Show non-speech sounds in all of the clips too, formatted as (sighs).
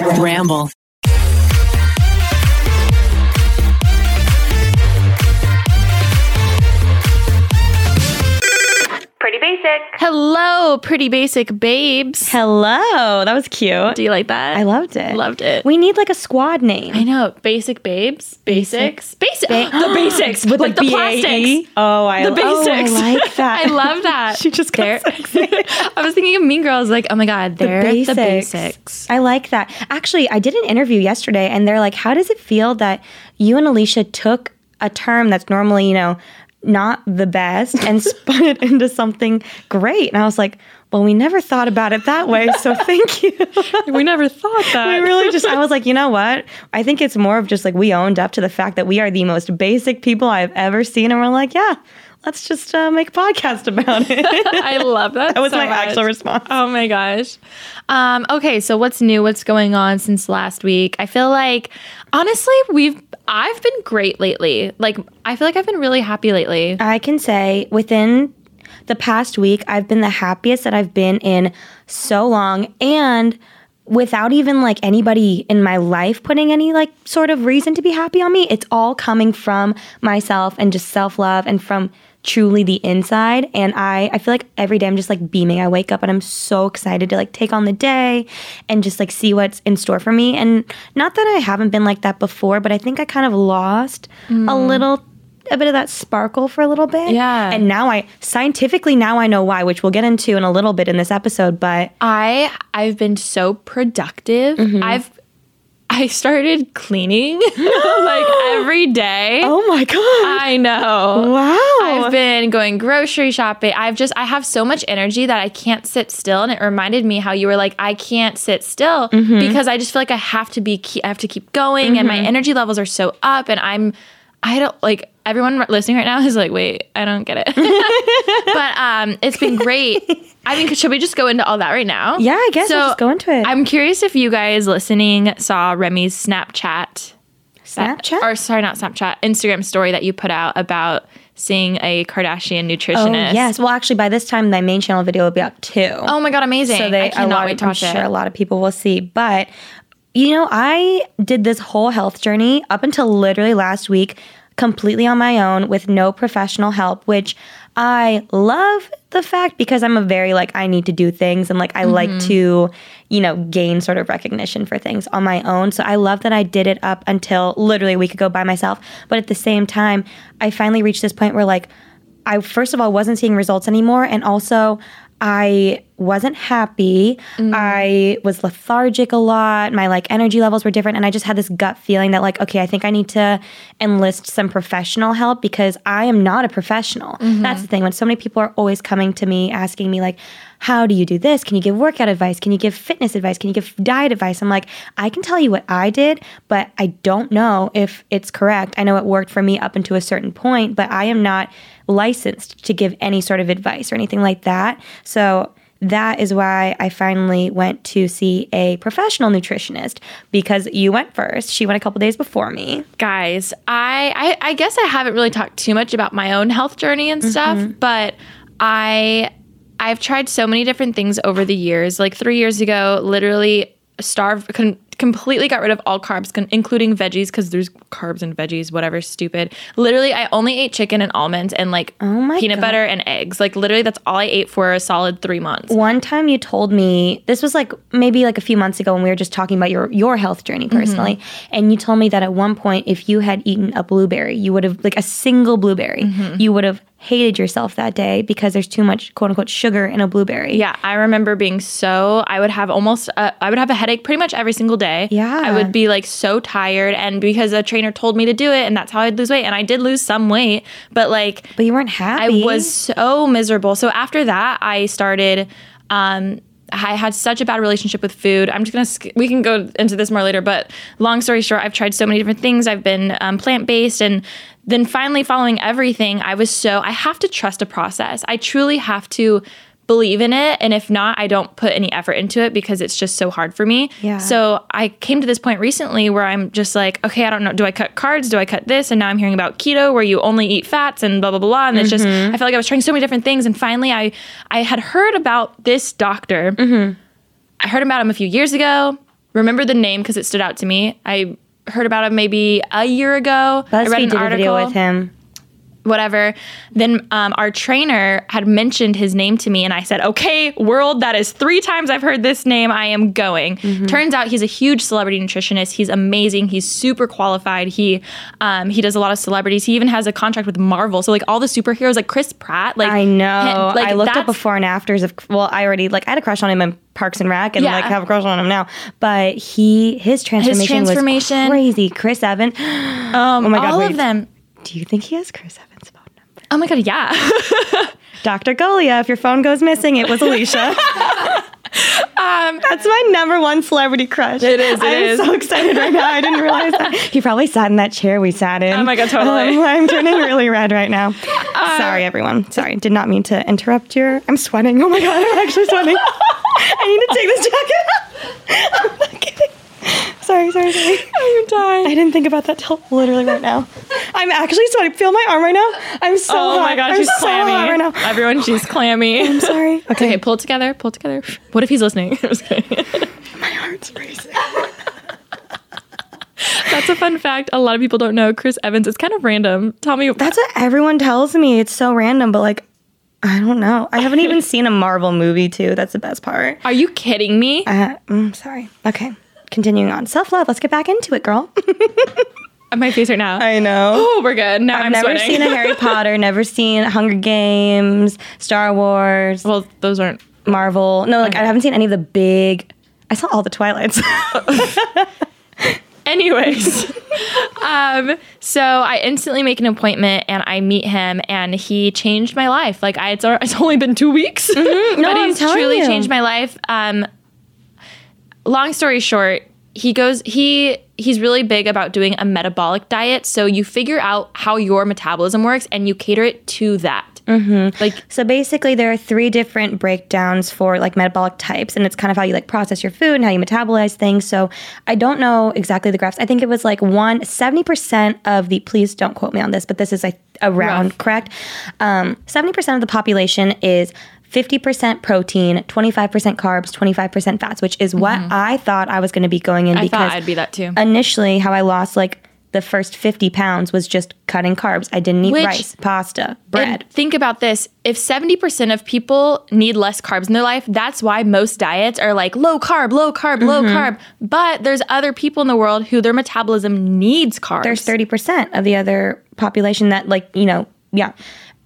Ramble. Basic. Hello, pretty basic babes. Hello. That was cute. Do you like that? I loved it. Loved it. We need like a squad name. I know. Basic babes. Basics. Basic. (gasps) the basics. (gasps) With like like the BAE? plastics. Oh, I The oh, I like (laughs) that. I love that. (laughs) She just got They're- (laughs) I was thinking of Mean Girls. Like, oh my god, they're the basics. I like that. Actually, I did an interview yesterday and they're like, how does it feel that you and Alisha took a term that's normally, you know, not the best and (laughs) spun it into something great? And I was like, well, we never thought about it that way. So (laughs) thank you. We never thought (laughs) that. we really just, I was like, you know what? I think it's more of just like we owned up to the fact that we are the most basic people I've ever seen. And we're like, yeah, let's just uh, make a podcast about it. I love that. that was so my much. actual response. Oh my gosh. Um, okay, so what's new? What's going on since last week? I feel like honestly, we've I've been great lately. Like I feel like I've been really happy lately. I can say within the past week, I've been the happiest that I've been in so long. And without even like anybody in my life putting any like sort of reason to be happy on me, it's all coming from myself and just self love and from truly the inside and I I feel like every day I'm just like beaming. I wake up and I'm so excited to like take on the day and just like see what's in store for me. And not that I haven't been like that before, but I think I kind of lost a mm. little a bit of that sparkle for a little bit. Yeah. And now I scientifically now I know why, which we'll get into in a little bit in this episode, but I I've been so productive. Mm-hmm. I've I started cleaning (laughs) like every day. (gasps) oh my god. I know. wow. I've been going grocery shopping. I've just I have so much energy that I can't sit still, and it reminded me how you were like I can't sit still Mm-hmm. because I just feel like I have to be I have to keep going, and my energy levels are so up, and I'm I don't like everyone listening right now is like wait I don't get it, (laughs) but um it's been great. (laughs) I mean, should we just go into all that right now? Yeah, I guess we'll just go into it. I'm curious if you guys listening saw Remi's Snapchat that- Snapchat? or sorry, not Snapchat, Instagram story that you put out about seeing a Kardashian Oh nutritionist. yes. Well, actually, by this time, my main channel video will be up too. Oh my god, amazing! so they I cannot wait to I'm watch sure a lot of people will see. But you know, I did this whole health journey up until literally last week, completely on my own with no professional help, which I love the fact because I'm a very like I need to do things and like I like mm-hmm. to, you know, gain sort of recognition for things on my own. So I love that I did it up until literally a week ago by myself. But at the same time, I finally reached this point where like I first of all wasn't seeing results anymore, and also I wasn't happy. Mm. I was lethargic a lot. My like energy levels were different, and I just had this gut feeling that like, okay, I think I need to enlist some professional help because I am not a professional. Mm-hmm. That's the thing. When so many people are always coming to me asking me like, how do you do this? Can you give workout advice? Can you give fitness advice? Can you give diet advice? I'm like, I can tell you what I did, but I don't know if it's correct. I know it worked for me up until a certain point, but I am not licensed to give any sort of advice or anything like that. So that is why I finally went to see a professional nutritionist because you went first. She went a couple days before me. Guys, I, I I guess I haven't really talked too much about my own health journey and stuff, Mm-hmm. but I I've tried so many different things over the years. Like three years ago, literally starved, completely got rid of all carbs, con- including veggies, because there's carbs and veggies, whatever, stupid. Literally, I only ate chicken and almonds and like Oh my peanut God. butter and eggs. Like literally, that's all I ate for a solid three months. One time you told me this was like maybe like a few months ago when we were just talking about your your health journey mm-hmm. personally, and you told me that at one point if you had eaten a blueberry, you would have like a single blueberry, mm-hmm. you would have hated yourself that day because there's too much quote unquote sugar in a blueberry. Yeah, I remember being so. I would have almost. Uh, I would have a headache pretty much every single day. Yeah. I would be like so tired, and because a trainer told me to do it, and that's how I'd lose weight, and I did lose some weight, but like But you weren't happy. I was so miserable. So after that, I started. Um, I had such a bad relationship with food. I'm just gonna. sk- We can go into this more later, but long story short, I've tried so many different things. I've been um, plant based, and then finally following everything, I was so. I have to trust a process. I truly have to believe in it, and if not, I don't put any effort into it because it's just so hard for me. Yeah. So I came to this point recently where I'm just like, okay, I don't know. Do I cut carbs? Do I cut this? And now I'm hearing about keto where you only eat fats and blah blah blah. And it's just mm-hmm. I felt like I was trying so many different things, and finally I I had heard about this doctor. Mm-hmm. I heard about him a few years ago. remember the name because it stood out to me. I heard about him maybe a year ago. I read an did a video article with him. Whatever. Then um, our trainer had mentioned his name to me, and I said, "Okay, world, that is three times I've heard this name. I am going." Turns out he's a huge celebrity nutritionist. He's amazing. He's super qualified. He um, he does a lot of celebrities. He even has a contract with Marvel. So like all the superheroes, like Chris Pratt. Like I know. him- like, I looked up before and afters of. Well, I already like I had a crush on him in Parks and Rec, and Yeah. like have a crush on him now. But he his transformation, his transformation. was crazy. Chris Evans. (gasps) Um, Oh my God, all wait. of them. Do you think he has Chris Evans' phone number? Oh my god, yeah. (laughs) Dr. Goglia, if your phone goes missing, it was Alisha. (laughs) That's my number one celebrity crush. Um, It is, it I'm is. so excited right now. I didn't realize that. He probably sat in that chair we sat in. Oh my God, totally. Um, I'm turning really red right now. Sorry, everyone. Sorry. Did not mean to interrupt your. I'm sweating. Oh my God, I'm actually sweating. (laughs) I need to take this jacket off. I'm not kidding. Sorry, sorry, sorry. (laughs) I'm dying. I didn't think about that till literally right now. I'm actually sweating. Feel my arm right now. I'm so Oh hot. my god, I'm she's so clammy. right now. Everyone, she's clammy. (laughs) I'm sorry. (laughs) Okay. Okay, pull it together. Pull it together. What if he's listening? I'm. My heart's racing. That's a fun fact. A lot of people don't know Chris Evans. It's kind of random. Tell me. That's what everyone tells me. It's so random, but like, I don't know. I haven't even seen a Marvel movie too. That's the best part. Are you kidding me? Uh, mm, sorry. Okay. Continuing on. Self love. Let's get back into it, girl. (laughs) My face right now. I know. oh, we're good. Now I've I'm never sweating. seen a Harry (laughs) Potter, never seen Hunger Games, Star Wars, well, those aren't. Marvel. No, like I haven't seen any of the big. I saw all the Twilights. (laughs) Anyways, um, so I instantly make an appointment and I meet him, and he changed my life. Like I, it's, it's only been two weeks, No, but he's truly you. changed my life. Um, long story short, he goes he he's really big about doing a metabolic diet. So you figure out how your metabolism works and you cater it to that. Mm-hmm. Like So basically, there are three different breakdowns for like metabolic types, and it's kind of how you like process your food and how you metabolize things. So I don't know exactly the graphs. I think it was like one 70% of the, please don't quote me on this, but this is like around Rough. correct. Um, 70% of the population is 50% protein, 25% carbs, 25% fats, which is what I thought I was going to be going in I because thought I'd be that too. initially how I lost like the first 50 pounds was just cutting carbs. I didn't eat Which- rice, pasta, bread. Think about this. If 70% of people need less carbs in their life, that's why most diets are like low carb, low carb, low Mm-hmm. carb. But there's other people in the world who their metabolism needs carbs. there's 30% of the other population that like you know yeah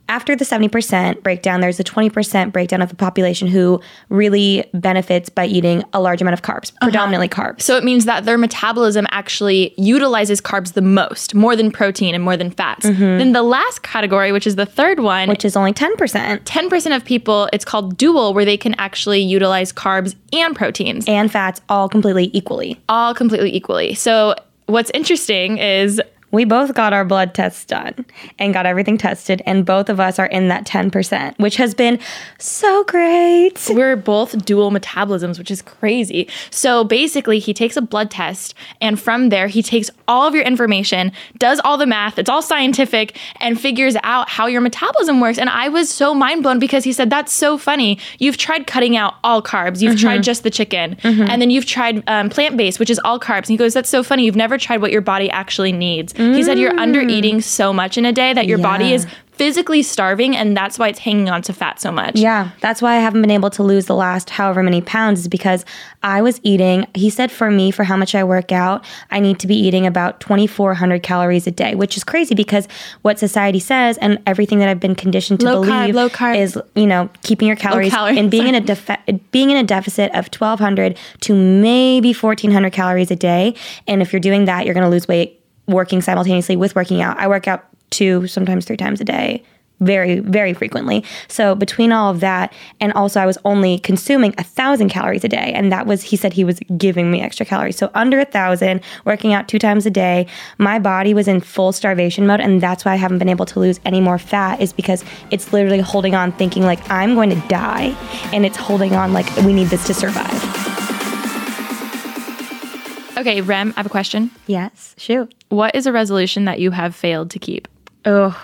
after the 70% breakdown there's a 20% breakdown of the population who really benefits by eating a large amount of carbs predominantly carbs so it means that their metabolism actually utilizes carbs the most, more than protein and more than fats. Then the last category, which is the third one, Mm-hmm. which is only 10% 10% of people, it's called dual, where they can actually utilize carbs and proteins and fats all completely equally all completely equally. So what's interesting is we both got our blood tests done and got everything tested and both of us are in that 10% which has been so great we're both dual metabolisms, which is crazy. So basically, he takes a blood test, and from there, he takes all of your information, does all the math, it's all scientific, and figures out how your metabolism works. And I was so mind blown because he said, That's so funny. You've tried cutting out all carbs, you've tried just the chicken, and then you've tried um, plant based, which is all carbs. And he goes, That's so funny. You've never tried what your body actually needs. He said, You're under mm. eating so much in a day that your body is physically starving, and that's why it's hanging on to fat so much. Yeah, that's why I haven't been able to lose the last however many pounds is because I was eating. He said for me, for how much I work out, I need to be eating about 2,400 calories a day, which is crazy because what society says and everything that I've been conditioned to Low carb, believe low carb. is, you know, keeping your calories, calories, and being in a defe- being in a deficit of 1,200 to maybe 1,400 calories a day. And if you're doing that, you're going to lose weight working simultaneously with working out. I work out two, sometimes three times a day very very frequently. So between all of that and also i was only consuming a thousand calories a day and that was he said he was giving me extra calories. So under a thousand working out two times a day my body was in full starvation mode and that's why i haven't been able to lose any more fat is because it's literally holding on thinking like i'm going to die and it's holding on like we need this to survive Okay, Rem, I have a question. yes shoot What is a resolution that you have failed to keep? Oh,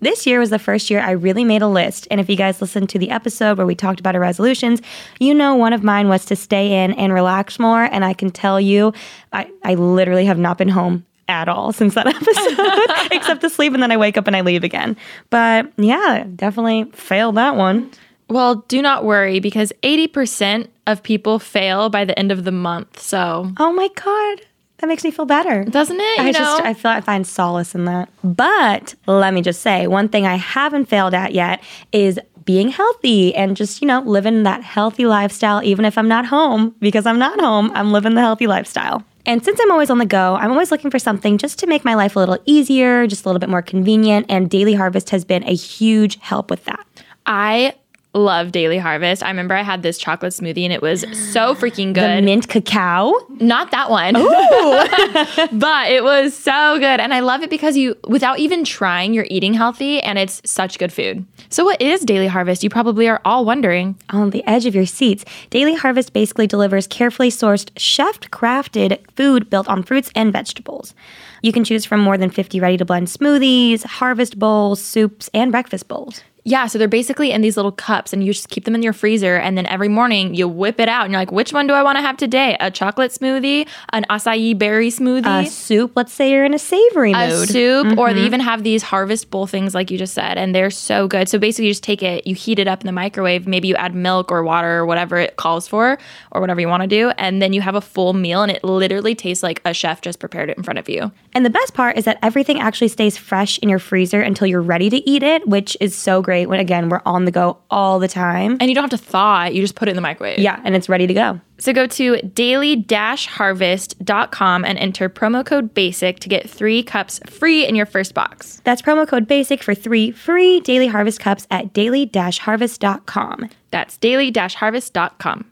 this year was the first year I really made a list. And if you guys listened to the episode where we talked about our resolutions, you know one of mine was to stay in and relax more. And I can tell you, I, I literally have not been home at all (laughs) since that episode, (laughs) except to sleep and then I wake up and I leave again. But yeah, definitely failed that one. Well, do not worry because 80% of people fail by the end of the month. So, Oh my God. That makes me feel better. doesn't it? You I know? just I feel I find solace in that. But let me just say, one thing I haven't failed at yet is being healthy and just, you know, living that healthy lifestyle even if I'm not home because I'm not home, I'm living the healthy lifestyle. And since I'm always on the go, I'm always looking for something just to make my life a little easier, just a little bit more convenient, and Daily Harvest has been a huge help with that. I love Daily Harvest. I remember I had this chocolate smoothie and it was so (gasps) freaking The good. mint cacao. Not that one. (laughs) but it was so good. And I love it because you, without even trying, you're eating healthy and it's such good food. So, what is Daily Harvest? You probably are all wondering. on the edge of your seats. Daily Harvest basically delivers carefully sourced, chef crafted food built on fruits and vegetables. You can choose from more than 50 ready to blend smoothies, harvest bowls, soups, and breakfast bowls. Yeah, so they're basically in these little cups and you just keep them in your freezer. And then every morning you whip it out and you're like, which one do I want to have today? A chocolate smoothie, an acai berry smoothie? A soup, let's say you're in a savory a mood. soup, or they mm-hmm. even have these harvest bowl things, like you just said, and they're so good. So basically, you just take it, you heat it up in the microwave. Maybe you add milk or water or whatever it calls for, or whatever you want to do, and then you have a full meal, and it literally tastes like a chef just prepared it in front of you. And the best part is that everything actually stays fresh in your freezer until you're ready to eat it, which is so great when, again, we're on the go all the time. And you don't have to thaw it; you just put it in the microwave. Yeah, and it's ready to go. So go to daily-harvest.com and enter promo code BASIC to get three cups free in your first box. That's promo code BASIC for three free Daily Harvest cups at daily-harvest.com. That's daily-harvest.com.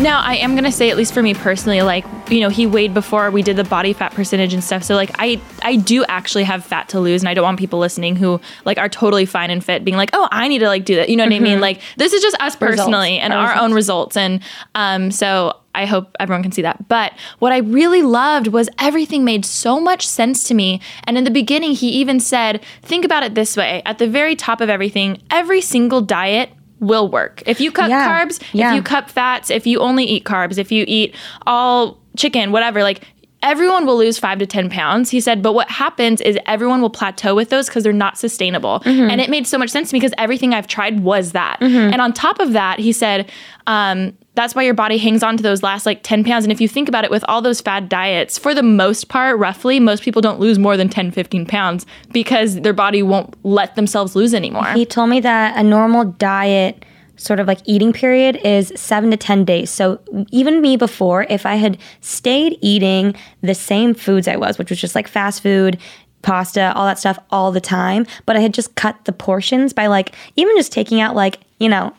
Now, I am gonna say, at least for me personally, like you know, he weighed before we did the body fat percentage and stuff. So like, I I do actually have fat to lose, and I don't want people listening who like are totally fine and fit being like, oh, I need to like do that. You know what I mean? Like, this is just us personally and Our our own results, and um, so I hope everyone can see that. But what I really loved was everything made so much sense to me. And in the beginning, he even said, think about it this way: at the very top of everything, every single diet will work. If you cut Yeah. carbs, Yeah. if you cut fats, if you only eat carbs, if you eat all chicken, whatever, like everyone will lose five to 10 pounds. He said, but what happens is everyone will plateau with those because they're not sustainable. And it made so much sense to me because everything I've tried was that. And on top of that, he said, um, that's why your body hangs on to those last like 10 pounds. And if you think about it with all those fad diets, for the most part, roughly, most people don't lose more than 10, 15 pounds because their body won't let themselves lose anymore. He told me that a normal diet sort of like eating period is seven to 10 days. So even me before, if I had stayed eating the same foods I was, which was just like fast food, pasta, all that stuff all the time, but I had just cut the portions by like, even just taking out like, you know,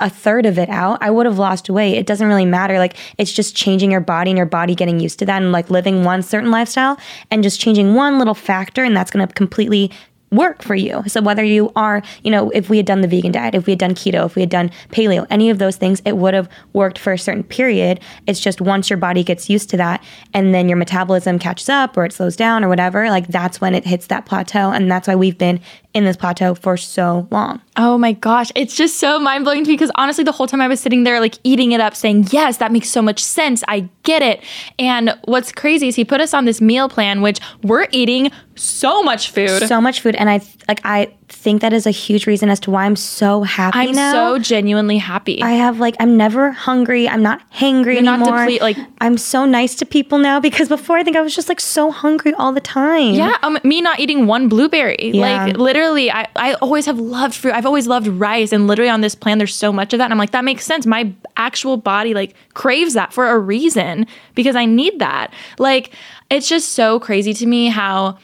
a third of it out, I would have lost weight. It doesn't really matter. Like it's just changing your body and your body getting used to that and like living one certain lifestyle and just changing one little factor and that's going to completely work for you. So whether you are, you know, if we had done the vegan diet, if we had done keto, if we had done paleo, any of those things, it would have worked for a certain period. It's just once your body gets used to that and then your metabolism catches up or it slows down or whatever, like that's when it hits that plateau and that's why we've been in this plateau for so long. Oh my gosh, it's just so mind blowing to me because honestly, the whole time I was sitting there, like eating it up, saying, Yes, that makes so much sense. I get it. And what's crazy is he put us on this meal plan, which we're eating so much food. so much food and i like i think that is a huge reason as to why i'm so happy I'm now so genuinely happy. i have like i'm never hungry i'm not hangry You're not anymore deplete- like- i'm so nice to people now because before i think i was just like so hungry all the time yeah, um, me not eating one blueberry. Yeah. Like literally, I, I always have loved fruit. I've always loved rice, and literally on this plan, there's so much of that. And I'm like, that makes sense. My actual body like craves that for a reason because I need that. Like, it's just so crazy to me how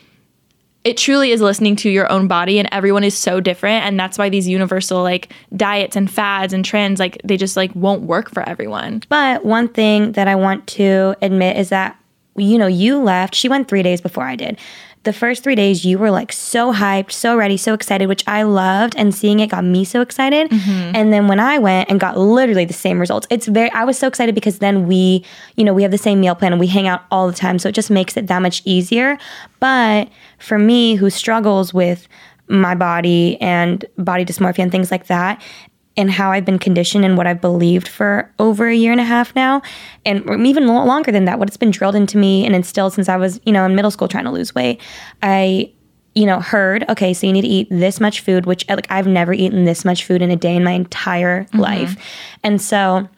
it truly is listening to your own body and everyone is so different and that's why these universal like diets and fads and trends like they just like won't work for everyone but one thing that i want to admit is that you know, you left. She went three days before I did. The first three days, you were like so hyped, so ready, so excited, which I loved. And seeing it got me so excited. Mm-hmm. And then when I went and got literally the same results, it's very, I was so excited because then we, you know, we have the same meal plan and we hang out all the time. So it just makes it that much easier. But for me, who struggles with my body and body dysmorphia and things like that, and how I've been conditioned and what I've believed for over a year and a half now, and even longer than that, what it's been drilled into me and instilled since I was, you know, in middle school trying to lose weight. I, you know, heard, okay, so you need to eat this much food, which like I've never eaten this much food in a day in my entire mm-hmm. life. And so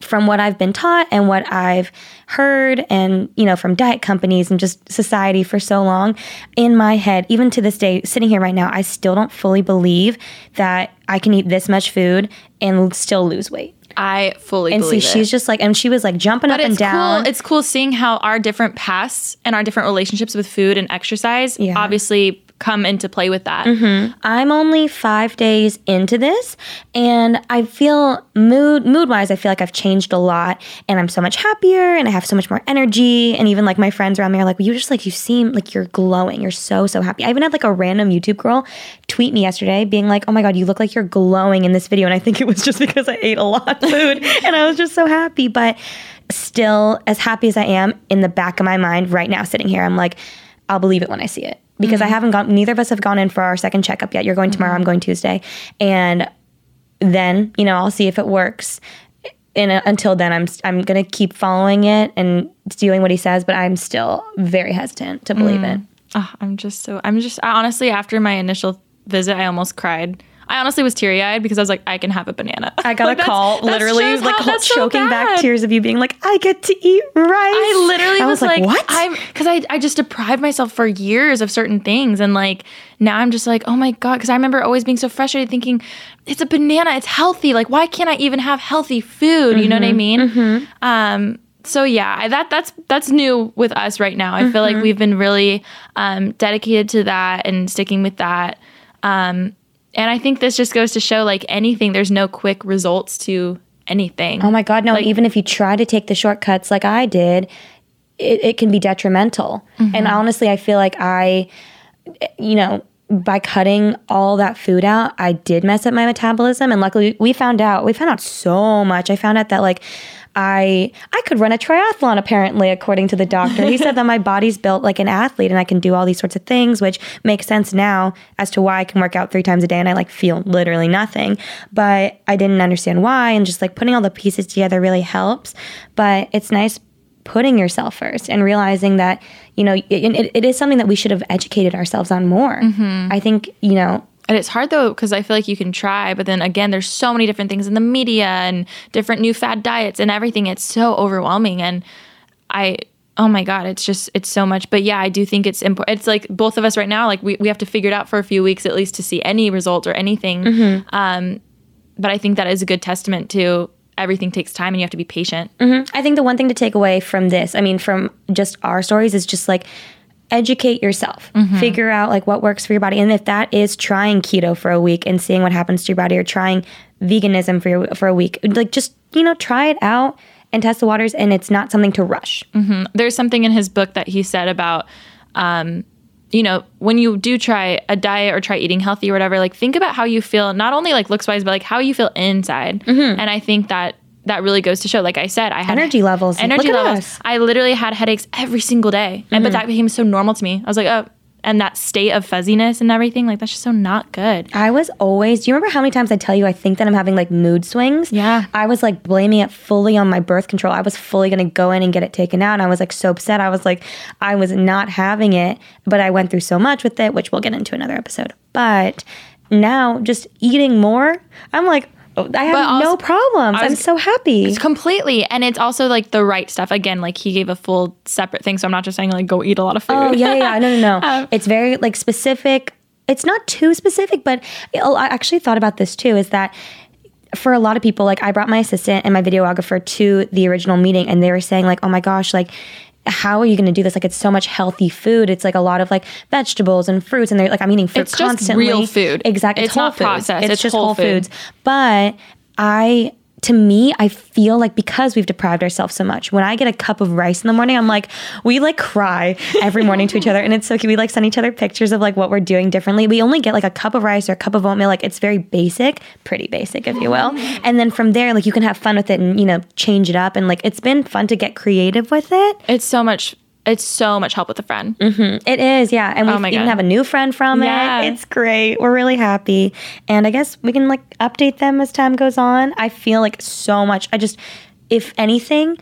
from what I've been taught and what I've heard and you know from diet companies and just society for so long in my head even to this day sitting here right now I still don't fully believe that I can eat this much food and still lose weight. I fully believe. And see believe she's just like and she was like jumping But up and down. cool. It's cool seeing how our different pasts and our different relationships with food and exercise Yeah. obviously come into play with that. Mm-hmm. I'm only five days into this, and I feel mood mood wise. I feel like I've changed a lot, and I'm so much happier, and I have so much more energy. And even like my friends around me are like, well, "You just like you seem like you're glowing. You're so so happy." I even had like a random YouTube girl tweet me yesterday, being like, "Oh my god, you look like you're glowing in this video," and I think it was just because I ate a lot of food, (laughs) and I was just so happy. But still, as happy as I am, in the back of my mind right now, sitting here, I'm like, I'll believe it when I see it because I haven't gone. Neither of us have gone in for our second checkup yet. You're going tomorrow. I'm going Tuesday, and then you know I'll see if it works. And uh, until then, I'm I'm gonna keep following it and doing what he says. But I'm still very hesitant to believe it. Ah, I'm just so I'm just I honestly after my initial visit I almost cried. I honestly was teary eyed because I was like, I can have a banana. I got Like, a call, that literally, shows like how- that's so choking back tears of you being like, "I get to eat rice." I literally I was, like, "What?" I'm because I, I just deprived myself for years of certain things. And like now I'm just like, oh my God. Because I remember always being so frustrated thinking, it's a banana, it's healthy. Like, why can't I even have healthy food? You know what I mean? Um, so yeah, I- that that's that's new with us right now. I feel like we've been really um, dedicated to that and sticking with that. Um, and I think this just goes to show like anything, there's no quick results to anything. Oh my God, no. even if you try to take the shortcuts like I did, it, it can be detrimental. Mm-hmm. And honestly, I feel like I, you know, by cutting all that food out, I did mess up my metabolism. And luckily, we found out, we found out so much. I found out that, like, I I could run a triathlon apparently according to the doctor. He said that my (laughs) body's built like an athlete and I can do all these sorts of things which makes sense now as to why I can work out 3 times a day and I like feel literally nothing. But I didn't understand why and just like putting all the pieces together really helps. But it's nice putting yourself first and realizing that you know it, it, it is something that we should have educated ourselves on more. Mm-hmm. I think, you know, And it's hard though because I feel like you can try, but then again, there's so many different things in the media and different new fad diets and everything. It's so overwhelming, and I, oh my god, it's just it's so much. But yeah, I do think it's important. It's like both of us right now, like we we have to figure it out for a few weeks at least to see any results or anything. Um, but I think that is a good testament to everything takes time and you have to be patient. I think the one thing to take away from this, I mean, from just our stories, is just like educate yourself, figure out like what works for your body, and if that is trying keto for a week and seeing what happens to your body, or trying veganism for your, for a week, like just you know try it out and test the waters, and it's not something to rush. there's something in his book that he said about um, you know when you do try a diet or try eating healthy or whatever like think about how you feel not only like looks wise but like how you feel inside. Mm-hmm. and i think that that really goes to show like i said i had Energy levels. energy levels us. Mm-hmm. i literally had headaches every single day and but that became so normal to me i was like oh and that state of fuzziness and everything like that's just so not good I was always. Do you remember how many times I tell you I think that I'm having like mood swings? Yeah. I was like blaming it fully on my birth control. I was fully going to go in and get it taken out. And I was like so upset. I was like, I was not having it, but I went through so much with it, which we'll get into another episode. But now just eating more, I'm like, I have But no also- problems. I I'm so happy. completely and it's also like the right stuff again like he gave a full separate thing so i'm not just saying like go eat a lot of food Oh yeah, yeah, yeah. No, no, no. (laughs) Um, it's very like specific. It's not too specific, but I actually thought about this too. Is that for a lot of people, like I brought my assistant and my videographer to the original meeting, and they were saying like, "Oh my gosh, like." How are you going to do this? Like, it's so much healthy food. It's like a lot of like vegetables and fruits, and they're like, I'm eating fruit It's just constantly. real food. Exactly. It's whole not foods. processed. It's, It's just whole whole food. foods. But I to me, I feel like because we've deprived ourselves so much, when I get a cup of rice in the morning, I'm like, we like cry every morning to each other. And it's so cute. We like send each other pictures of like what we're doing differently. We only get like a cup of rice or a cup of oatmeal. Like it's very basic, pretty basic, if you will. Mm-hmm. And then from there, like you can have fun with it and, you know, change it up. And like it's been fun to get creative with it. It's so much. It's so much help with a friend. Mm-hmm. It is, yeah. And we Oh even God. have a new friend from Yeah. it. It's great. We're really happy. And I guess we can like update them as time goes on. I feel like so much. I just, if anything,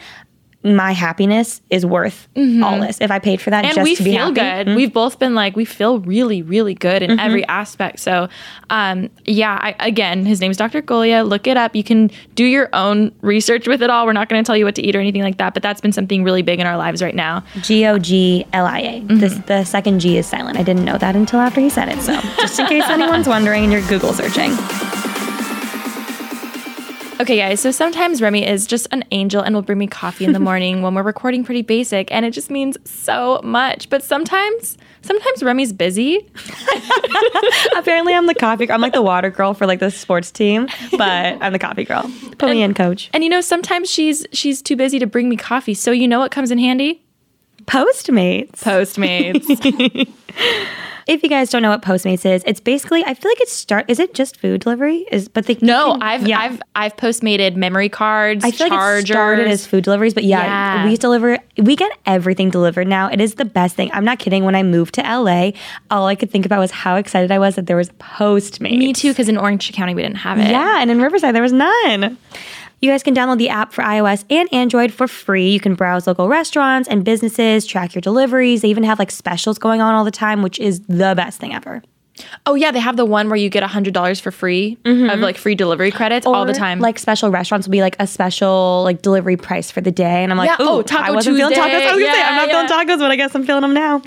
my happiness is worth all this. If I paid for that Mm-hmm. and just we to be feel happy. Mm-hmm. good. We've both been like we feel really, really good in every aspect. So, um, yeah. I, again, his name's Dr. Goglia. Look it up. You can do your own research with it all. We're not going to tell you what to eat or anything like that. But that's been something really big in our lives right now. G O G L I A. Mm-hmm. The second G is silent. I didn't know that until after he said it. So just in case (laughs) anyone's wondering and you're Google searching. Okay, guys. So sometimes Remi is just an angel and will bring me coffee in the (laughs) morning when we're recording pretty basic, and it just means so much. But sometimes, sometimes Remi's busy. (laughs) Apparently, I'm the coffee. Girl. I'm like the water girl for like the sports team, but I'm the coffee girl. Put me in, coach. And you know, sometimes she's she's too busy to bring me coffee. So you know what comes in handy? Postmates. Postmates. (laughs) If you guys don't know what Postmates is, it's basically I feel like it's start. Is it just food delivery? Is but they no, can- I've yeah. I've I've postmated memory cards, I feel chargers. like it started as food deliveries, but yeah, Yeah. we deliver. We get everything delivered now. It is the best thing. I'm not kidding. When I moved to LA, all I could think about was how excited I was that there was Postmates. me too, because in Orange County we didn't have it. Yeah, and in Riverside there was none. You guys can download the app for iOS and Android for free. You can browse local restaurants and businesses, track your deliveries. They even have like specials going on all the time, which is the best thing ever. Oh yeah, they have the one where you get hundred dollars for free mm-hmm. of like free delivery credits all the time. Like special restaurants will be like a special like delivery price for the day, and I'm like, Yeah, oh, Taco I wasn't feeling tacos. I was gonna say I'm Yeah, not feeling tacos, but I guess I'm feeling them now.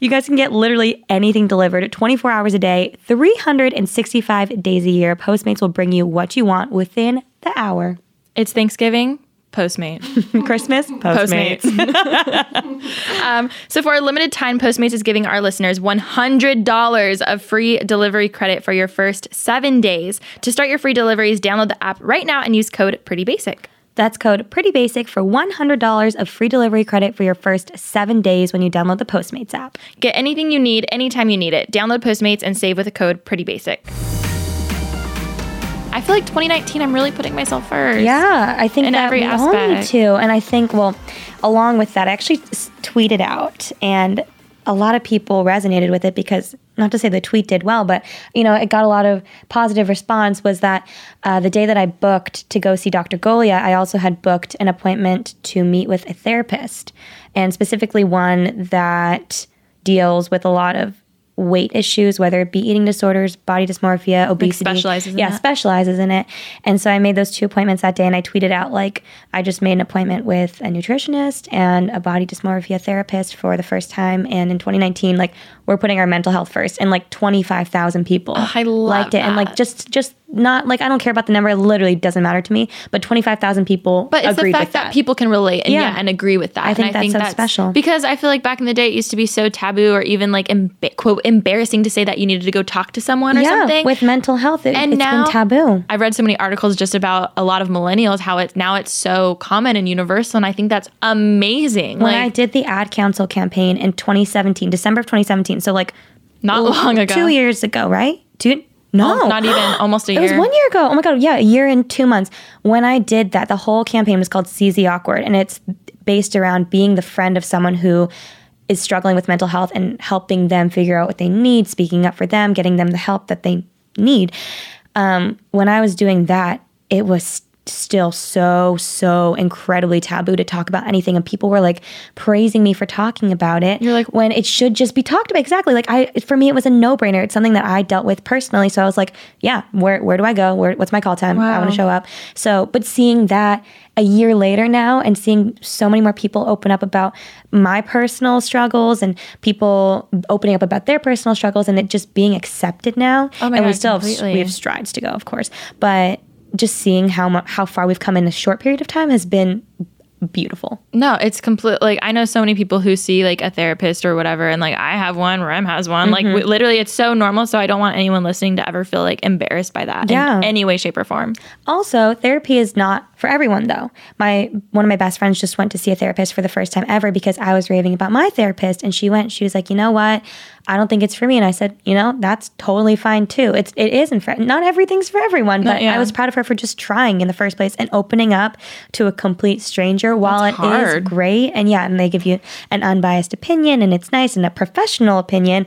You guys can get literally anything delivered 24 hours a day, 365 days a year. Postmates will bring you what you want within the hour. it's Thanksgiving. Postmate. (laughs) Christmas, Postmates. Postmates. (laughs) um, so for a limited time, Postmates is giving our listeners $100 of free delivery credit for your first seven days. To start your free deliveries, download the app right now and use code Pretty Basic. That's code Pretty Basic for $100 of free delivery credit for your first seven days when you download the Postmates app. Get anything you need anytime you need it. Download Postmates and save with the code Pretty Basic. I feel like 2019, I'm really putting myself first. Yeah, I think In that every we all need aspect. to. And I think, well, along with that, I actually s- tweeted out, and a lot of people resonated with it because, not to say the tweet did well, but you know, it got a lot of positive response. Was that uh, the day that I booked to go see Dr. Goglia, I also had booked an appointment to meet with a therapist, and specifically one that deals with a lot of weight issues, whether it be eating disorders, body dysmorphia, obesity. specializes in yeah, that. specializes in it. And so I made those two appointments that day and I tweeted out like I just made an appointment with a nutritionist and a body dysmorphia therapist for the first time and in 2019 like we're putting our mental health first and like 25,000 people oh, I love liked it and like just just not like I don't care about the number it literally doesn't matter to me but 25,000 people But it's the fact that. that. people can relate and yeah. Yeah. and agree with that. I think and that's so special. Because I feel like back in the day it used to be so taboo or even like emba- quote embarrassing to say that you needed to go talk to someone or yeah, something. with mental health it, And it's now- been taboo. I've read so many articles just about a lot of millennials how it's now it's so common and universal and I think that's amazing. When like I did the ad council campaign in 2017, December of 2017, so like not long ago. two years ago, right? Two? No, Oh, not even (gasps) almost a year. It was one year ago. Oh my god, yeah, a year and two months. When I did that, the whole campaign was called the Awkward, and it's based around being the friend of someone who is struggling with mental health and helping them figure out what they need, speaking up for them, getting them the help that they need. Um, when I was doing that, it was still so so incredibly taboo to talk about anything and people were like praising me for talking about it You're like- when it should just be talked about. Exactly. Like i for me it was a no-brainer. It's something that i dealt with personally so i was like yeah where where do i go? Where what's my call time? I want to show up. So but seeing that a year later now and seeing so many more people open up about my personal struggles and people opening up about their personal struggles and it just being accepted now Oh my and we God, still have, completely. we have strides to go of course. But just seeing how mu- how far we've come in a short period of time has been beautiful. No, it's complete. Like I know so many people who see like a therapist or whatever, and like I have one, Rem has one. Like Mm-hmm. w- literally, it's so normal. So I don't want anyone listening to ever feel like embarrassed by that Yeah. in any way, shape, or form. Also, therapy is not for everyone though. My one of my best friends just went to see a therapist for the first time ever because I was raving about my therapist and she went she was like, "You know what? I don't think it's for me." And I said, "You know, that's totally fine too. It's it isn't for not everything's for everyone, but yeah. I was proud of her for just trying in the first place and opening up to a complete stranger while That's it is hard. great and yeah, and they give you an unbiased opinion and it's nice and a professional opinion.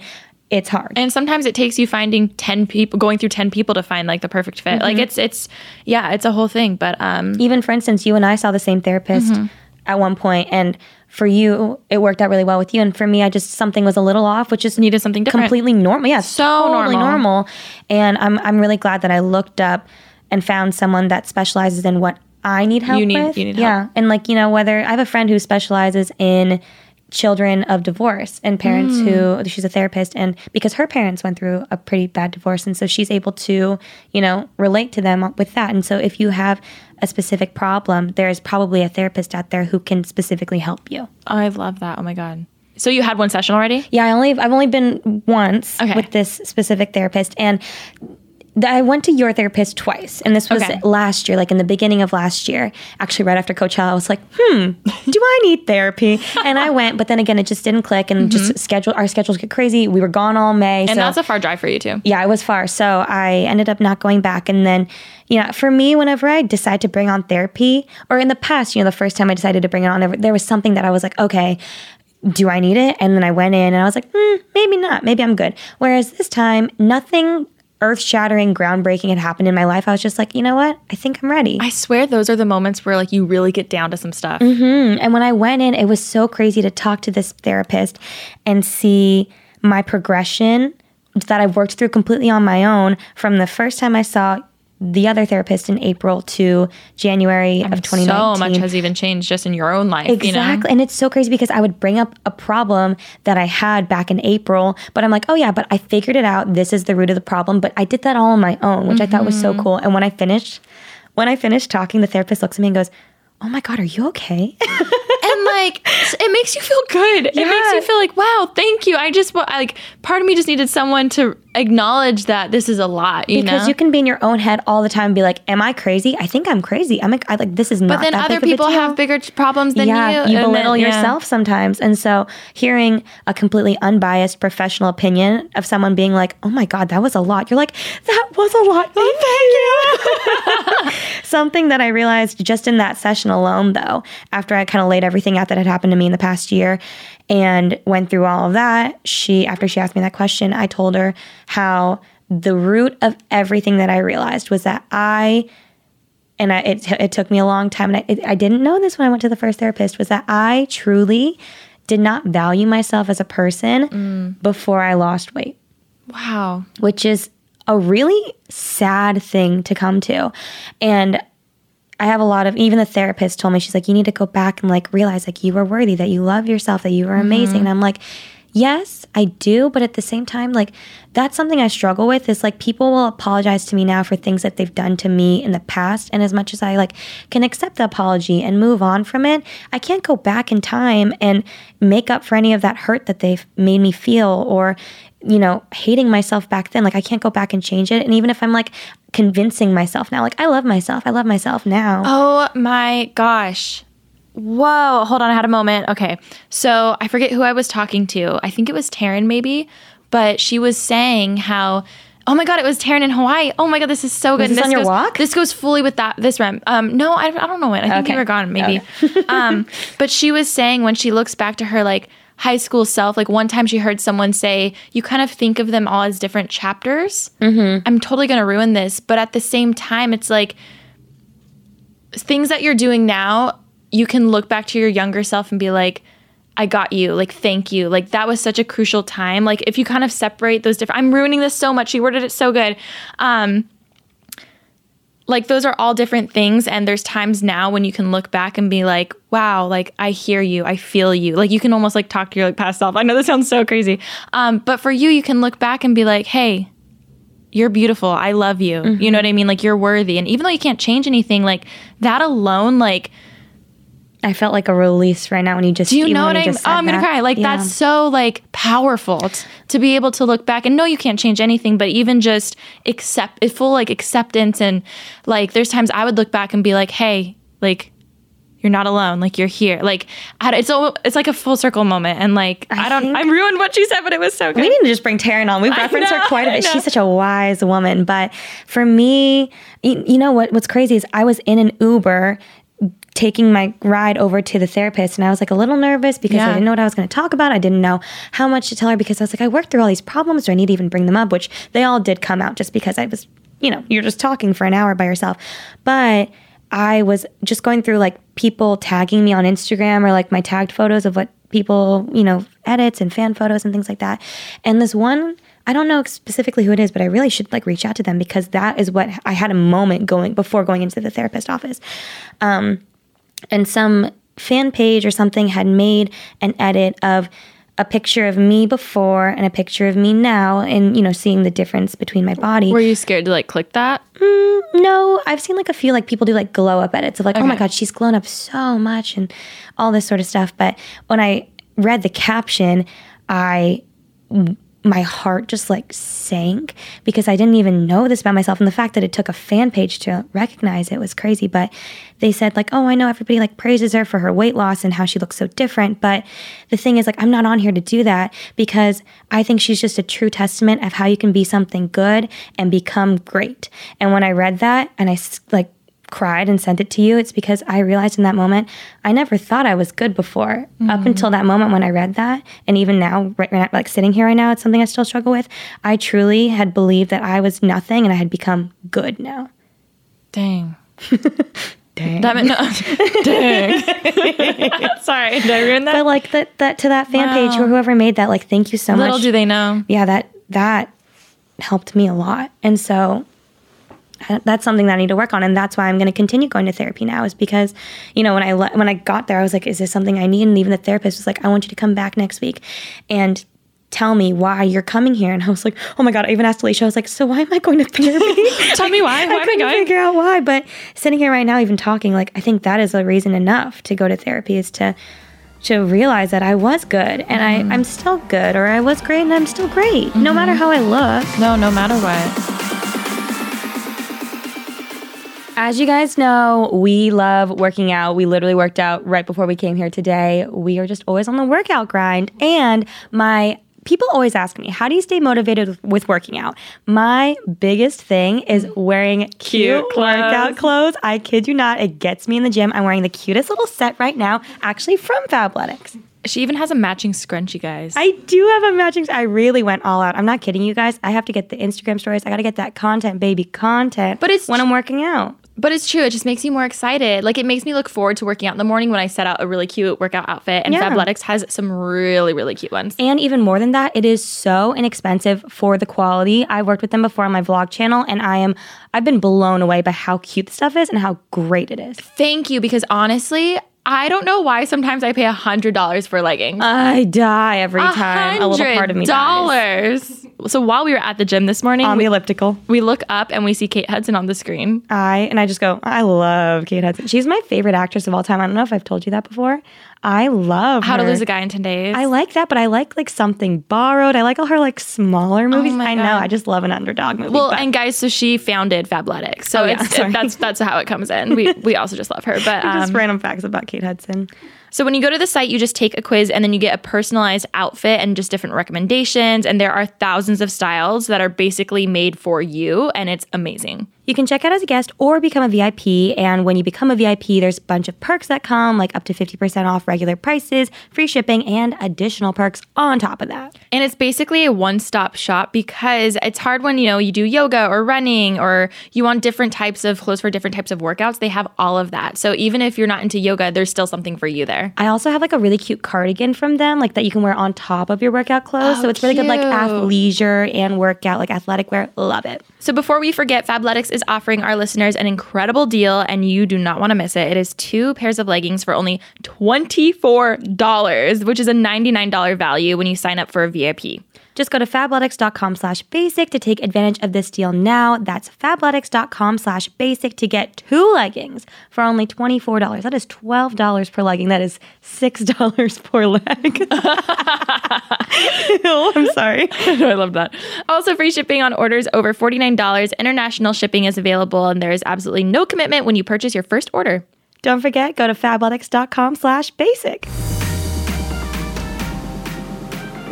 It's hard. And sometimes it takes you finding ten people, going through ten people to find like the perfect fit. Like Mm-hmm. it's it's yeah, it's a whole thing. But um, even for instance, you and I saw the same therapist Mm-hmm. at one point, and for you, it worked out really well with you, and for me, I just something was a little off, which is needed something different. completely normal. Yeah, So totally normal. normal. And I'm I'm really glad that I looked up and found someone that specializes in what I need help You need- with. you need yeah, and like you know, whether I have a friend who specializes in children of divorce and parents Mm. who she's a therapist and because her parents went through a pretty bad divorce and so she's able to you know relate to them with that and so if you have a specific problem there's probably a therapist out there who can specifically help you I love that. Oh my god. So you had one session already? yeah i only i've only been once Okay. with this specific therapist and I went to your therapist twice, and this was Okay. last year, like in the beginning of last year. Actually, right after Coachella, I was like, "Hmm, do I need therapy?" (laughs) And I went, but then again, it just didn't click, and just schedule our schedules get crazy. We were gone all May, Mm-hmm. And so that's a far drive for you too. yeah, it was far. So I ended up not going back. And then, you know, for me, whenever I decide to bring on therapy, or in the past, you know, the first time I decided to bring it on, there, was something that I was like, okay, do I need it? And then I went in and I was like, hmm, maybe not. Maybe I'm good. Whereas this time, nothing earth shattering, groundbreaking had happened in my life. I was just like, you know what? I think I'm ready. I swear those are the moments where like you really get down to some stuff. Mm-hmm. And when I went in, it was so crazy to talk to this therapist and see my progression that I've worked through completely on my own from the first time I saw the other therapist in April to January of 2019. So much has even changed just in your own life. Exactly. You know? And it's so crazy because I would bring up a problem that I had back in April, but I'm like, oh yeah, but I figured it out. This is the root of the problem. But I did that all on my own, which I thought was Mm-hmm. so cool. And when I finished, when I finished talking, the therapist looks at me and goes, Oh my God, are you okay? (laughs) and like it makes you feel good. It makes you feel like, wow, thank you. I just like part of me just needed someone to acknowledge that this is a lot. You because know? you can be in your own head all the time and be like, Am I crazy? I think I'm crazy. I'm like, I like this is not but then that other people have bigger problems than yeah, you. you and then- belittle yeah. yourself sometimes. And so hearing a completely unbiased professional opinion of someone being like, oh my God, that was a lot. You're like, that was a lot. Oh, thank you. (laughs) Something that I realized just in that session alone, though, after I kind of laid everything out that had happened to me in the past year and went through all of that, she, after she asked me that question, I told her how the root of everything that I realized was that I and I, it, it took me a long time and I, it, I didn't know this when i went to the first therapist was that i truly did not value myself as a person mm. before i lost weight. Wow. which is a really sad thing to come to. And i have a lot of even the therapist told me she's like you need to go back and like realize like you were worthy that you love yourself that you were mm-hmm. amazing. And i'm like yes i do but at the same time like that's something i struggle with is like people will apologize to me now for things that they've done to me in the past and as much as i like can accept the apology and move on from it i can't go back in time and make up for any of that hurt that they've made me feel or you know hating myself back then like i can't go back and change it and even if i'm like convincing myself now like i love myself i love myself now Oh my gosh. Whoa, hold on, I had a moment. Okay. So I forget who I was talking to. I think it was Taryn, maybe, but she was saying how. Oh my god, it was Taryn in Hawaii. Oh my god, this is so good. this And on your goes, walk? This goes fully with that this rem. Um, no, I, I don't know it. I think Okay. you were gone, maybe. (laughs) um, but she was saying when she looks back to her like high school self, like one time she heard someone say, "You kind of think of them all as different chapters." Mm-hmm. I'm totally gonna ruin this, but at the same time, it's like things that you're doing now, you can look back to your younger self and be like, I got you. Like, thank you. Like, that was such a crucial time. Like, if you kind of separate those different, I'm ruining this so much. She worded it so good. Um, like, those are all different things. And there's times now when you can look back and be like, wow, like, I hear you. I feel you. Like, you can almost like talk to your like past self. I know this sounds so crazy. Um, but for you, you can look back and be like, hey, you're beautiful. I love you. You know what I mean? Like you're worthy. And even though you can't change anything, like that alone, like I felt like a release right now when you just Do you know what I'm? just Oh, I'm gonna that. cry. Like Yeah. that's so like powerful t- to be able to look back and know you can't change anything, but even just accept it full like acceptance and like there's times I would look back and be like, hey, like you're not alone. Like you're here. Like I it's all it's like a full circle moment and like I, don't think- I ruined what she said, but it was so good. We need to just bring Taryn on. We've referenced know, her quite a I bit. She's such a wise woman. But for me, you, you know what? What's crazy is I was in an Uber taking my ride over to the therapist and I was like a little nervous because I didn't know what I was going to talk about. I didn't know how much to tell her because I was like I worked through all these problems. Do I need to even bring them up? Which they all did come out just because I was, you know, you're just talking for an hour by yourself. But I was just going through like people tagging me on Instagram or like my tagged photos of what people, you know, edits and fan photos and things like that. And this one, I don't know specifically who it is, but I really should like reach out to them because that is what I had a moment going before going into the therapist office. Um, and some fan page or something had made an edit of a picture of me before and a picture of me now and you know seeing the difference between my body Were you scared to like click that? no, I've seen like a few like people do like glow up edits of like, oh my god, she's glown up so much and all this sort of stuff. But when I read the caption, I my heart just like sank because I didn't even know this about myself. And the fact that it took a fan page to recognize it was crazy. But they said like oh I know everybody like praises her for her weight loss and how she looks so different. But the thing is like I'm not on here to do that because I think she's just a true testament of how you can be something good and become great. And when I read that and I like cried and sent it to you, it's because I realized in that moment I never thought I was good before. Up mm-hmm. until that moment when I read that, and even now, right, right, like sitting here right now, it's something I still struggle with. I truly had believed that I was nothing, and I had become good now. Dang. (laughs) Dang. That meant no. (laughs) Dang. (laughs) Sorry, did I ruin that? but like that, that to that fan page or whoever made that, like thank you so Little much. Little do they know. yeah, that that helped me a lot, and so that's something that I need to work on, and that's why I'm going to continue going to therapy now. Is because, you know, when I le- when I got there, I was like, "Is this something I need?" And even the therapist was like, "I want you to come back next week, and." Tell me why you're coming here, and I was like, "Oh my god!" I even asked Alisha. I was like, "So why am I going to (laughs) therapy?" Tell me why. Why am I going? figure out why. But sitting here right now, even talking, like I think that is a reason enough to go to therapy is to to realize that I was good and Mm-hmm. I, I'm still good, or I was great and I'm still great, no matter how I look. No, no matter what. As you guys know, we love working out. We literally worked out right before we came here today. We are just always on the workout grind. And my people always ask me, how do you stay motivated with, working out? My biggest thing is wearing cute, Cute clothes. workout clothes. I kid you not, it gets me in the gym. I'm wearing the cutest little set right now, actually from Fabletics. She even has a matching scrunchie, guys. I do have a matching. I really went all out. I'm not kidding you guys. I have to get the Instagram stories. I got to get that content, baby content. But it's- when I'm working out. But it's true. It just makes me more excited. Like it makes me look forward to working out in the morning when I set out a really cute workout outfit. And Yeah. Fabletics has some really, really cute ones. And even more than that, it is so inexpensive for the quality. I worked with them before on my vlog channel, and I am I've been blown away by how cute the stuff is and how great it is. Thank you, because honestly, I don't know why sometimes I pay a hundred dollars for leggings. I die every time. A little part of me dies. dollars. So while we were at the gym this morning, on we, the elliptical. we look up and we see Kate Hudson on the screen. I and I just go. I love Kate Hudson. She's my favorite actress of all time. I don't know if I've told you that before. I love How her. to Lose a Guy in Ten Days. I like that, but I like like something borrowed. I like all her like smaller movies. Oh I know. I just love an underdog movie. well, but- and guys, so she founded Fabletics. So Oh, yeah, it's, sorry. that's that's how it comes in. (laughs) We we also just love her. But (laughs) um, just random facts about Kate Hudson. So when you go to the site, you just take a quiz and then you get a personalized outfit and just different recommendations. And there are thousands of styles that are basically made for you, and it's amazing. You can check out as a guest or become a VIP. And when you become a VIP, there's a bunch of perks that come, like up to 50% off regular prices, free shipping, and additional perks on top of that. And it's basically a one-stop shop because it's hard when you know you do yoga or running or you want different types of clothes for different types of workouts. They have all of that. So even if you're not into yoga, there's still something for you there. I also have like a really cute cardigan from them, like that you can wear on top of your workout clothes. so Oh, it's really good, like athleisure and workout, like athletic wear. Love it. So before we forget, Fabletics is offering our listeners an incredible deal and you do not want to miss it. It is two pairs of leggings for only $24, which is a $99 value when you sign up for a VIP. Just go to fabletics.com slash basic to take advantage of this deal now. That's fabletics.com slash basic to get two leggings for only $24. That is $12 per legging. That is $6 (laughs) per leg. Ew, (laughs) oh, I'm sorry. (laughs) I love that. Also, free shipping on orders over $49. International shipping is available, and there is absolutely no commitment when you purchase your first order. Don't forget, go to fabletics.com slash basic.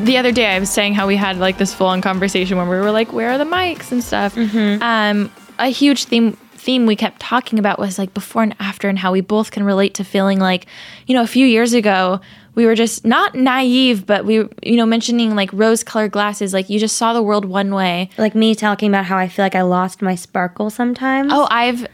The other day I was saying how we had like this full on conversation when we were like, where are the mics and stuff. Um, a huge theme theme we kept talking about was like before and after and how we both can relate to feeling like, you know, a few years ago we were just not naive, but we, you know, mentioning like rose colored glasses, like you just saw the world one way. Like me talking about how I feel like I lost my sparkle sometimes. Oh, I've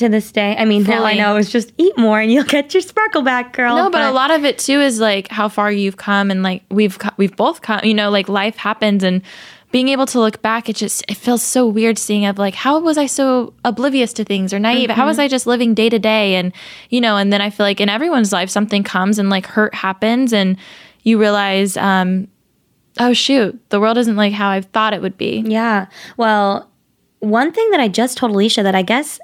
to this day. I mean, now I Fully. know it's just eat more and you'll get your sparkle back, girl. No, but, a lot of it too is like how far you've come and like we've we've both come. You know, like life happens and being able to look back, it just it feels so weird seeing of like how was I so oblivious to things or naive? How was I just living day to day? And you know, and then I feel like in everyone's life something comes and like hurt happens and you realize, um, oh shoot, the world isn't like how I thought it would be. Yeah. Well, one thing that I just told Alisha that I guess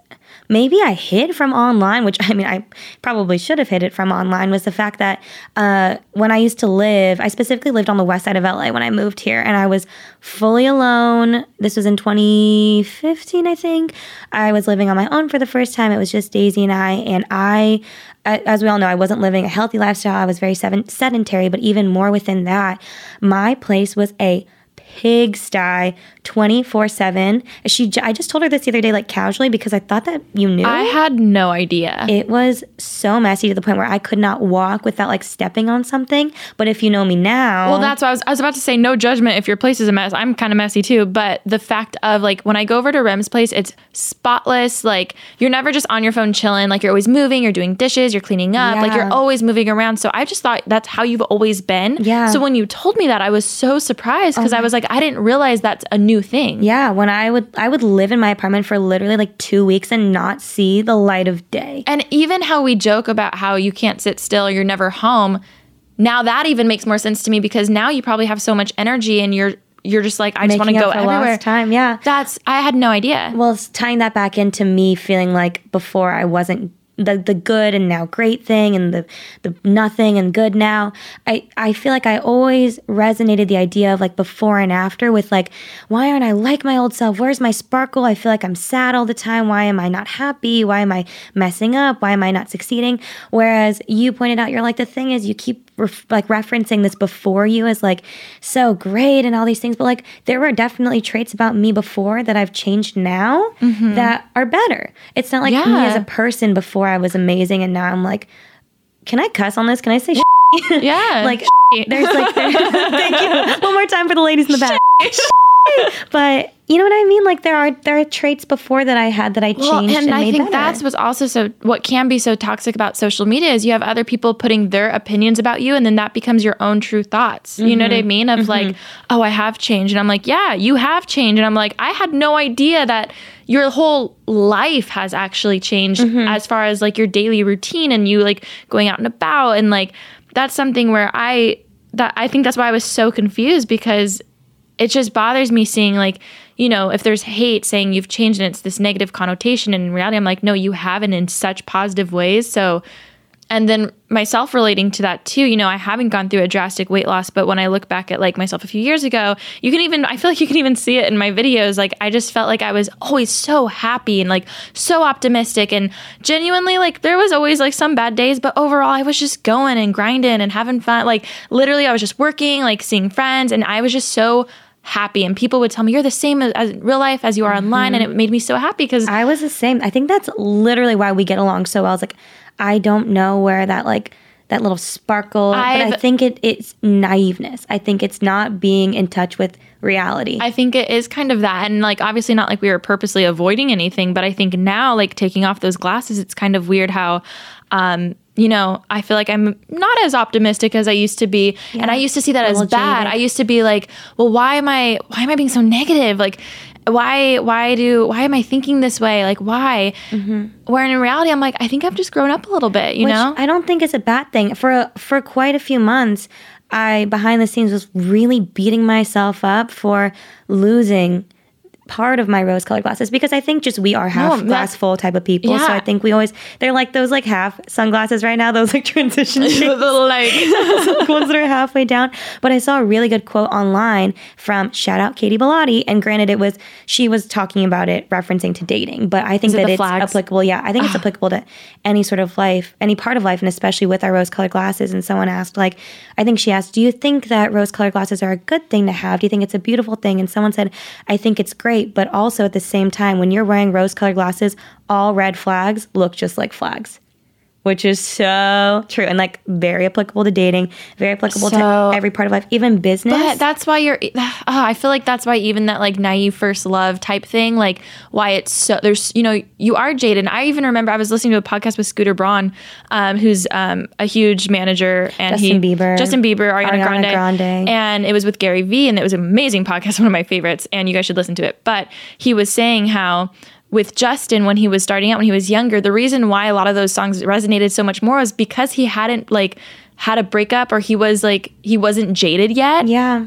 maybe I hid from online, which (laughs) I mean, I probably should have hid it from online, was the fact that uh, when I used to live, I specifically lived on the west side of LA when I moved here, and I was fully alone. This was in 2015, I think. I was living on my own for the first time. It was just Daisy and I, and I, As we all know, I wasn't living a healthy lifestyle. I was very sedentary, but even more within that, my place was a pigsty 24 7 she I just told her this the other day like casually because i thought that you knew I had no idea. it was so messy to the point where i could not walk without like stepping on something but if you know me now Well, that's what I was. I was about to say. No judgment if your place is a mess. I'm kind of messy too. But the fact of like when I go over to Rem's place, it's spotless. Like you're never just on your phone chilling. Like you're always moving. You're doing dishes. You're cleaning up. Like you're always moving around. So I just thought that's how you've always been. Yeah. Oh So when you told me that, I was so surprised because I oh was like, I didn't realize that's a new thing. yeah when i would i would live in my apartment for literally like two weeks and not see the light of day And even how we joke about how you can't sit still, you're never home. Now that even makes more sense to me because now you probably have so much energy and you're you're just like I just want to go everywhere. time yeah That's I had no idea. well tying that back into me feeling like before i wasn't the, the good and now great thing and the, the nothing and good now. I, I feel like i always resonated the idea of like before and after with like why aren't i like my old self? Where's my sparkle? I feel like i'm sad all the time. Why am i not happy? Why am i messing up? Why am i not succeeding? Whereas you pointed out you're like the thing is you keep ref- like referencing this before you as like so great and all these things. But like there were definitely traits about me before that i've changed now mm-hmm. that are better. It's not like me as a person before i was amazing and now i'm like can i cuss on this? Can i say Yeah. (laughs) like there's like (laughs) thank you. (laughs) One more time for the ladies in the back (laughs) but you know what i mean like there are there are traits before that i had that i changed Well, and, and, I think better. that's what's also so what can be so toxic about social media is you have other people putting their opinions about you and then that becomes your own true thoughts. You know what I Mm-hmm. mean? Of like, oh, I have changed. And I'm like, yeah, you have changed. And I'm like, I had no idea that your whole life has actually changed Mm-hmm. as far as like your daily routine and you like going out and about and like that's something where I that I think that's why I was so confused because it just bothers me seeing like you know if there's hate saying you've changed and it's this negative connotation and in reality i'm like no you haven't in such positive ways. So and then myself relating to that too you know i haven't gone through a drastic weight loss but when i look back at like myself a few years ago you can even i feel like you can even see it in my videos. Like i just felt like i was always so happy and like so optimistic and genuinely like there was always like some bad days but overall i was just going and grinding and having fun. Like literally i was just working like seeing friends and i was just so happy and people would tell me you're the same as, as in real life as you are online and it made me so happy because I was the same. I think that's literally why we get along so well. It's like I don't know where that like that little sparkle, but I think it it's naiveness. I think it's not being in touch with reality. I think it is kind of that. And like, obviously, not like we were purposely avoiding anything, but I think now, like, taking off those glasses, it's kind of weird how, um, you know, I feel like I'm not as optimistic as I used to be. And I used to see that as bad. jaded. I used to be like, well, why am I, why am I being so negative? Like, why why do why am I thinking this way? Like why? Mm-hmm. Where in reality, I'm like, I think I've just grown up a little bit. You Which know? I don't think it's a bad thing. For for quite a few months, I behind the scenes was really beating myself up for losing part of my rose colored glasses because I think just we are half that- glass full type of people. So I think we always they're like those like half sunglasses right now, those like transition (laughs) the little like (laughs) ones that are halfway down. But I saw a really good quote online from shout out Katie Bellotti. And granted, it was she was talking about it referencing to dating, but I think it that it's flags? applicable. Yeah, I think it's ah. applicable to any sort of life, any part of life, and especially with our rose colored glasses. And someone asked, like, I think she asked, Do you think that rose colored glasses are a good thing to have? Do you think it's a beautiful thing? And someone said, I think it's great, but also at the same time, when you're wearing rose colored glasses, all red flags look just like flags which is so true and like very applicable to dating, very applicable So- to every part of life, even business. But that's why you're. (sighs) Oh, I feel like that's why even that like naive first love type thing, like why it's so there's you know you are jaded. I even remember I was listening to a podcast with Scooter Braun, um, who's um, a huge manager, and he Justin he Bieber, Justin Bieber, Ariana, Ariana Grande, Grande. and it was with Gary Vee, and it was an amazing podcast, (laughs) one of my favorites, and you guys should listen to it. But he was saying how with Justin when he was starting out when he was younger, the reason why a lot of those songs resonated so much more was because he hadn't like had a breakup or he was like he wasn't jaded yet yeah.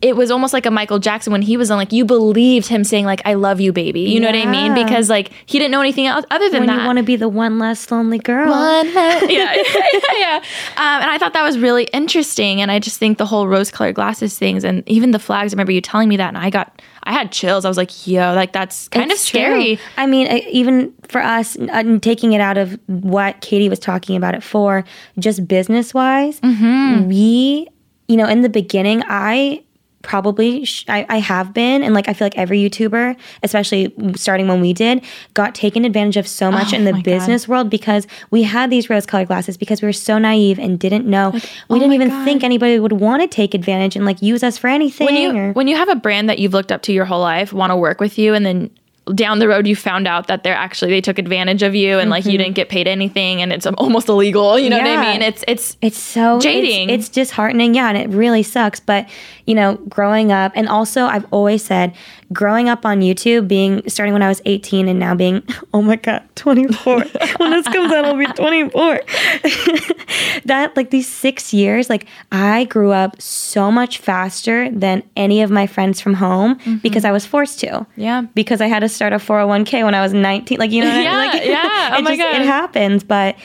It was almost like a Michael Jackson when he was on like you believed him saying like I love you baby. You know what I mean? Because like he didn't know anything else other than When that you want to be the one less lonely girl. One less- (laughs) yeah yeah yeah um, and I thought that was really interesting and I just think the whole rose colored glasses things and even the flags I remember you telling me that and I got I had chills. I was like yo like that's kind It's of scary. true. I mean, even for us, uh, taking it out of what Katie was talking about it for, just business wise, Mm-hmm. we, you know, in the beginning, I probably sh- I, I have been and like i feel like every youtuber especially starting when we did got taken advantage of so much Oh in the my God. business world because we had these rose colored glasses because we were so naive and didn't know we oh didn't even God. think anybody would want to take advantage and like use us for anything when you or, when you have a brand that you've looked up to your whole life want to work with you and then down the road you found out that they're actually they took advantage of you and like you didn't get paid anything and it's almost illegal you know what Mm-hmm. I mean it's it's It's so it's- Jading. It's, disheartening, yeah, and it really sucks. But you know, growing up, and also I've always said, growing up on YouTube, being starting when I was 18, and now being, (laughs) oh my god, 24. (laughs) when this comes out, I'll be 24. (laughs) that like these six years, like I grew up so much faster than any of my friends from home because I was forced to. Mm-hmm. Yeah. Because I had to start a 401k when I was 19. Like you know, what I mean? Yeah, like, yeah. Oh it my just- God. It happens, but.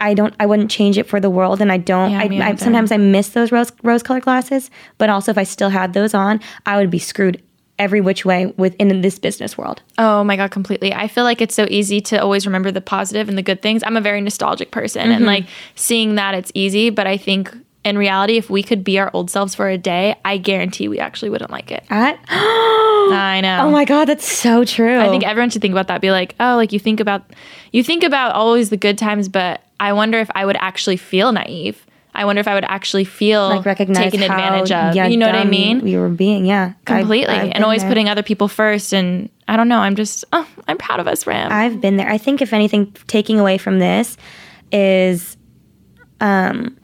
I don't. I wouldn't change it for the world, and I don't. Yeah, I, I sometimes I miss those rose rose colored glasses, but also if I still had those on, I would be screwed every which way within this business world. Oh my god, completely. I feel like it's so easy to always remember the positive and the good things. I'm a very nostalgic person Mm-hmm. and like seeing that it's easy, but I think in reality if we could be our old selves for a day, I guarantee we actually wouldn't like it. I, (gasps) I know. oh my god, that's so true. I think everyone should think about that. Be like, oh, like you think about you think about always the good times, but I wonder if I would actually feel naive. I wonder if I would actually feel like recognize taken advantage of. yeah, you know what I mean? We were being, yeah, I've- Completely. I've and always there. putting other people first. And I don't know. I'm just, oh, I'm proud of us, Ram. I've been there. I think if anything, taking away from this is, um,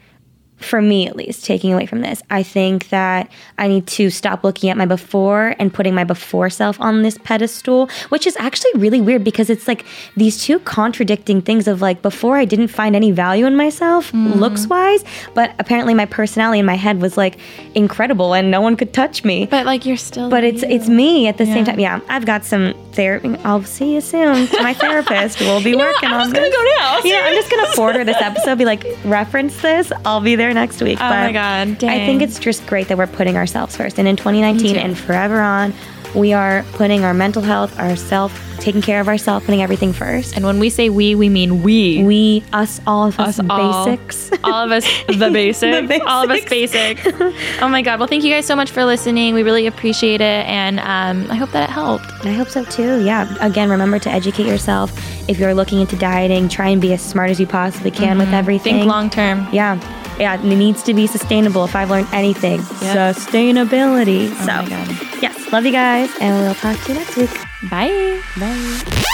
for me at least, taking away from this, I think that I need to stop looking at my before and putting my before self on this pedestal, which is actually really weird because it's like these two contradicting things of like before I didn't find any value in myself mm. looks wise, but apparently my personality in my head was like incredible and no one could touch me. but like you're still But it's it's me at the same time. Yeah, I've got some therapy. I'll see you soon. My therapist will be (laughs) working I'm on just this. gonna go now. Yeah, I'm just gonna forward her this episode. Be like, reference this. I'll be there next week. Oh my God, I think it's just great that we're putting ourselves first. And in 2019 and forever on, we are putting our mental health, our self, taking care of ourselves, putting everything first. And when we say we, we mean we. We, us, all of us, Us basics. all of us the (laughs) basics. The all of us basic (laughs) oh my god well thank you guys so much for listening we really appreciate it and um, i hope that it helped I hope so too. Yeah. Again, remember to educate yourself. If you're looking into dieting, try and be as smart as you possibly can with everything. Mm-hmm. think long term Yeah. Yeah. It needs to be sustainable. If I've learned anything, Yep. sustainability. oh so, yes. Love you guys. And we'll talk to you next week. bye Bye.